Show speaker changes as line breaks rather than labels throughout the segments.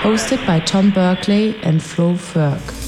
Hosted by Tom Berkeley and Flo Ferg.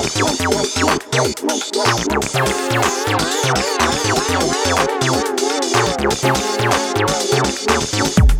Thank you.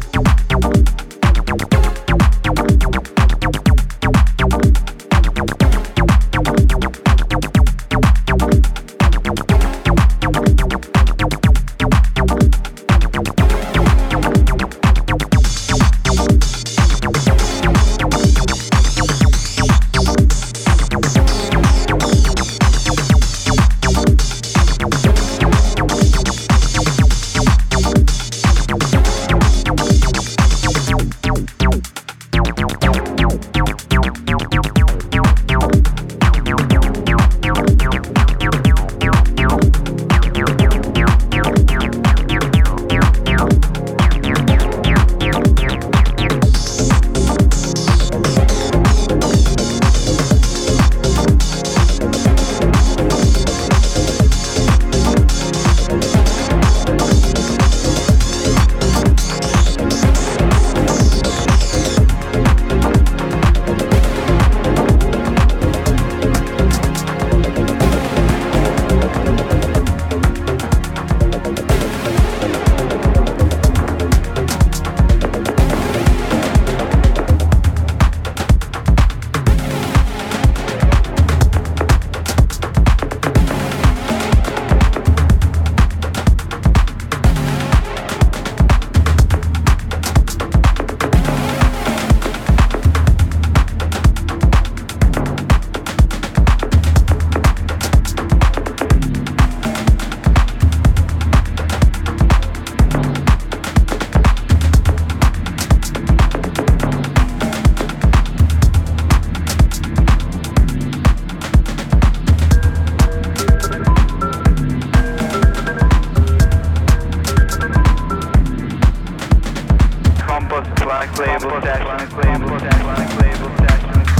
Black label session, black label session, black label session.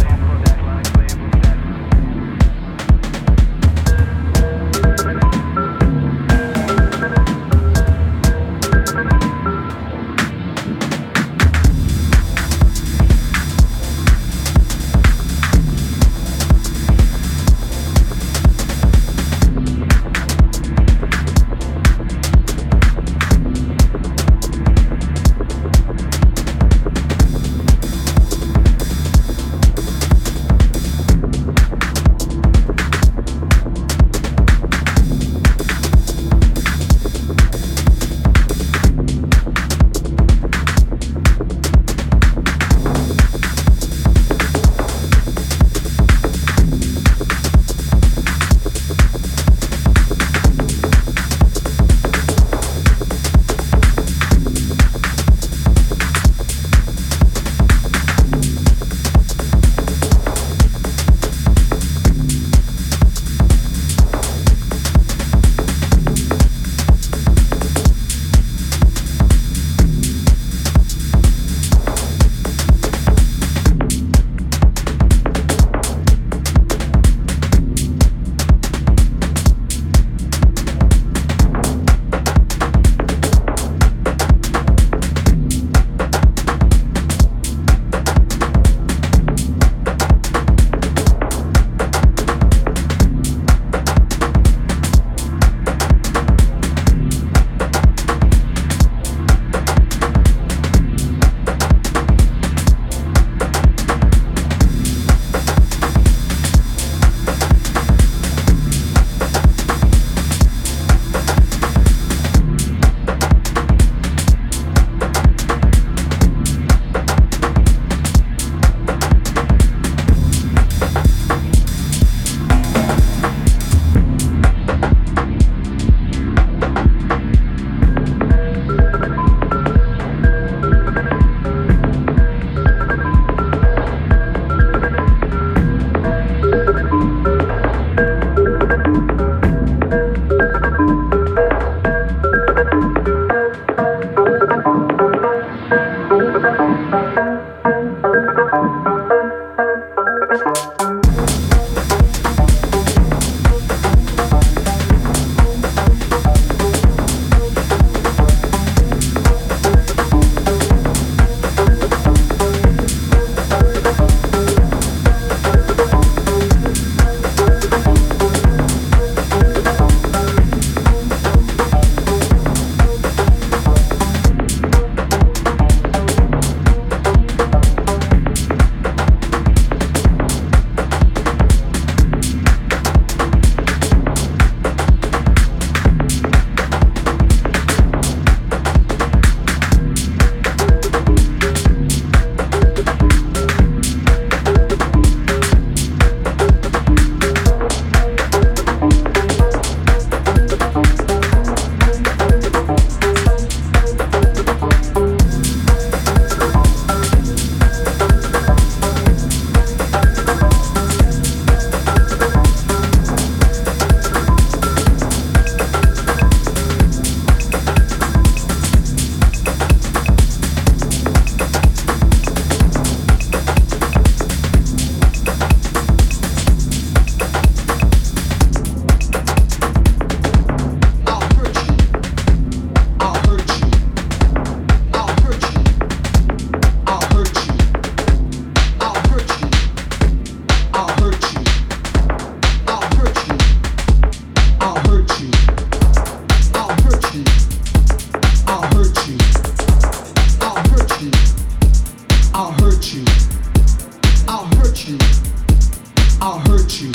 I'll hurt you.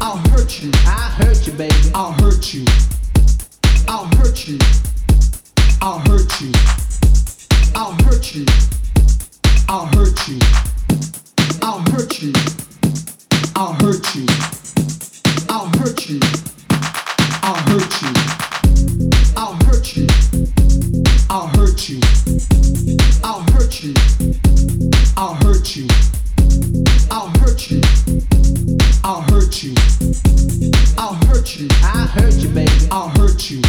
I'll hurt you. I hurt you, baby. I'll hurt you. I'll hurt you. I'll hurt you. I'll hurt you. I'll hurt you. I'll hurt you. I'll hurt you. I'll hurt you. I'll hurt you. I'll hurt you. I'll hurt you. You. I'll hurt you. I'll hurt you. I'll hurt you, baby. I'll hurt you.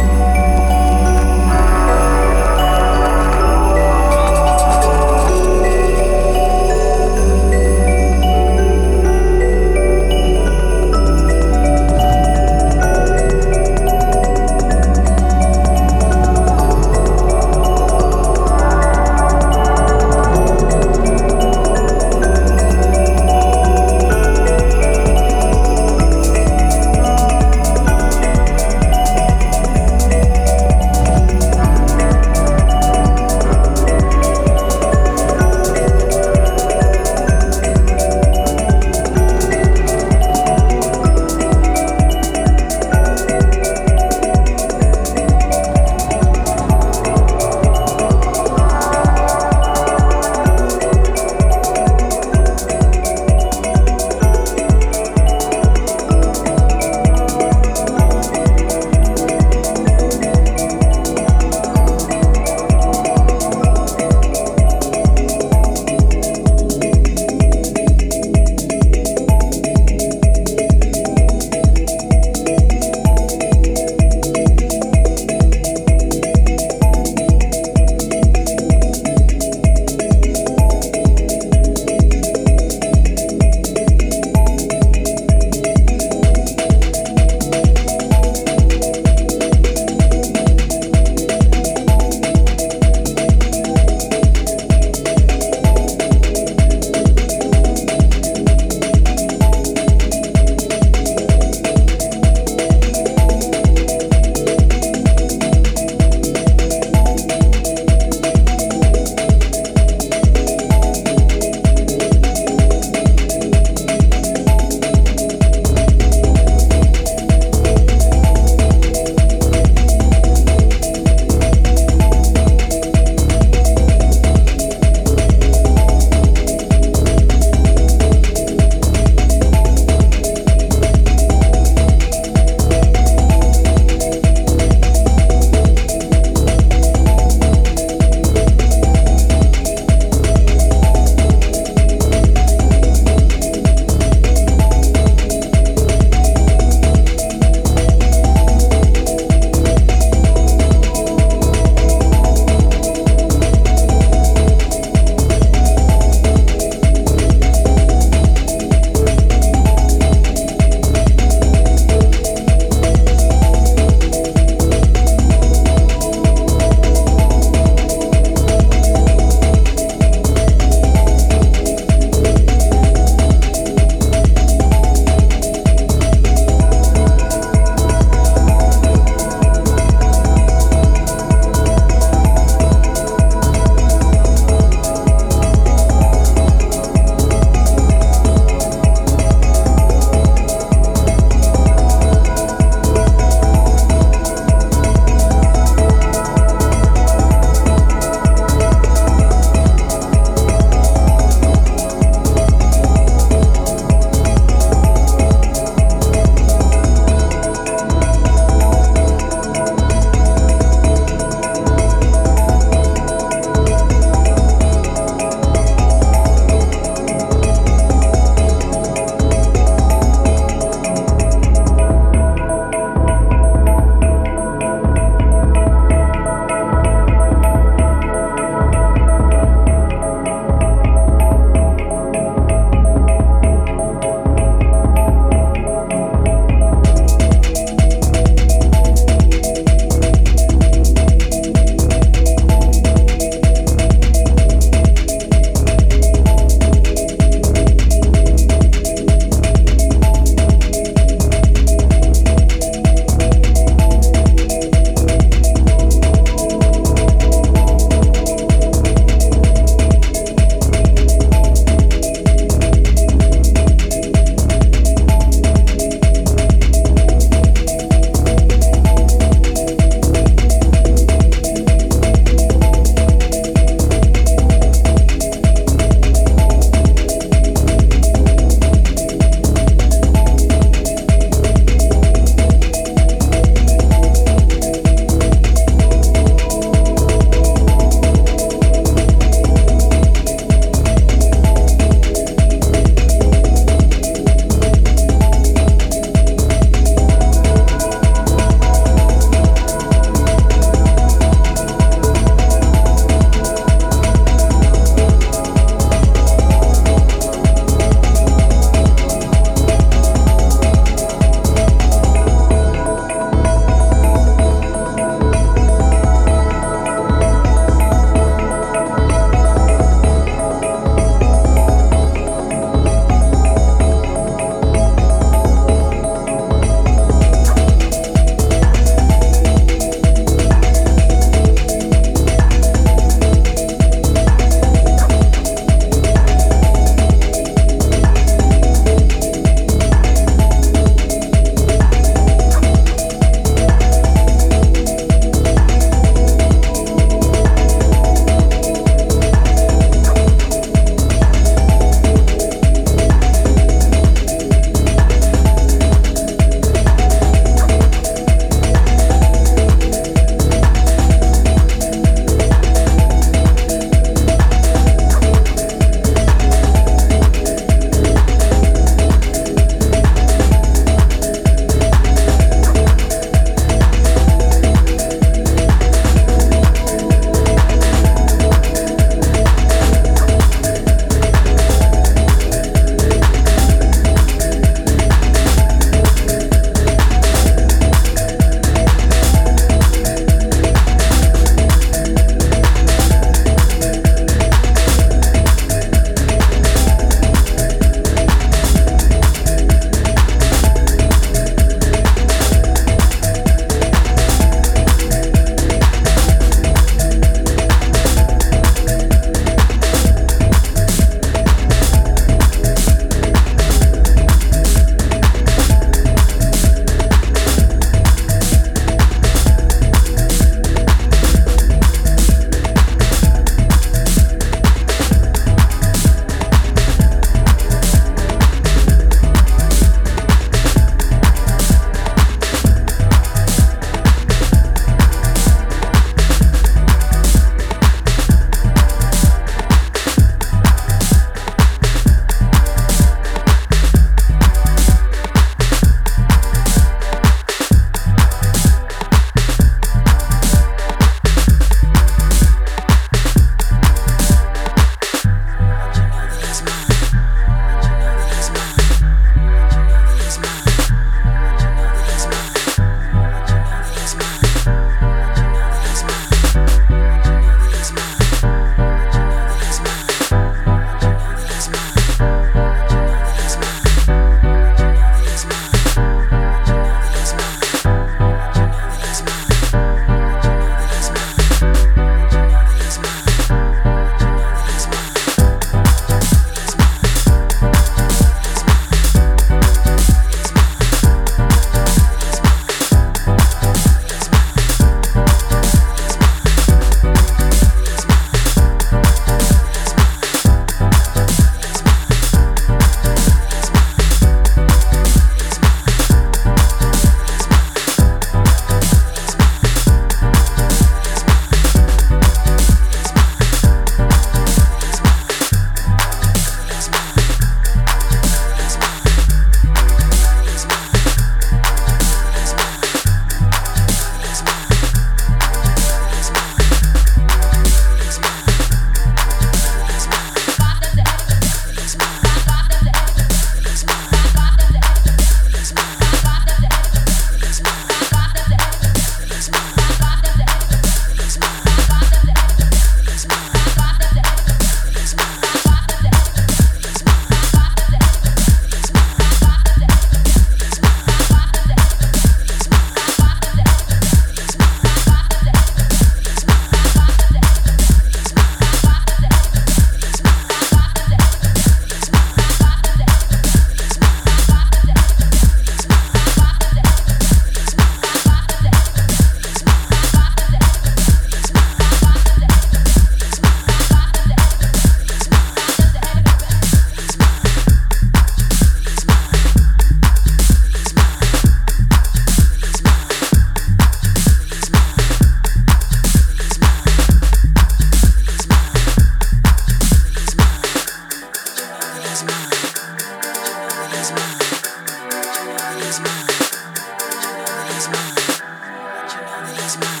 mine. But you know that he's mine.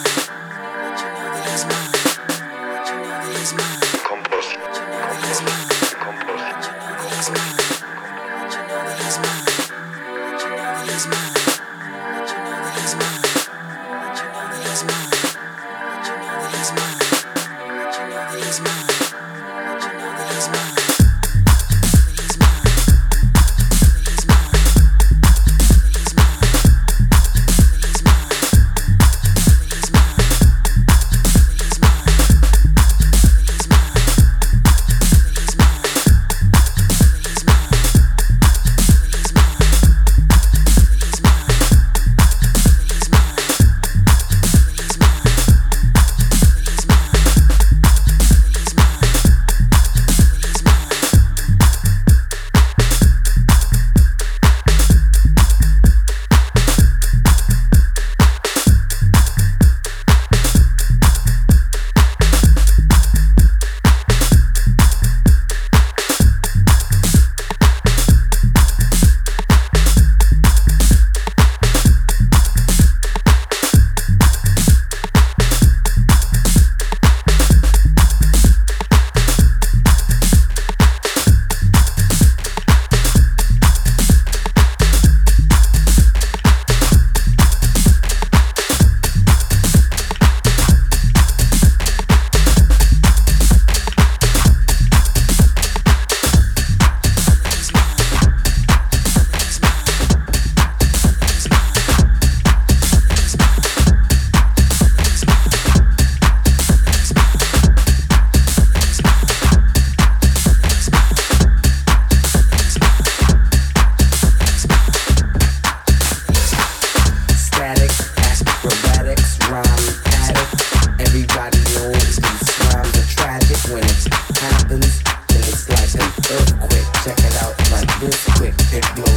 It blows.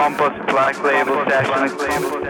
Compost Black Label Sessions.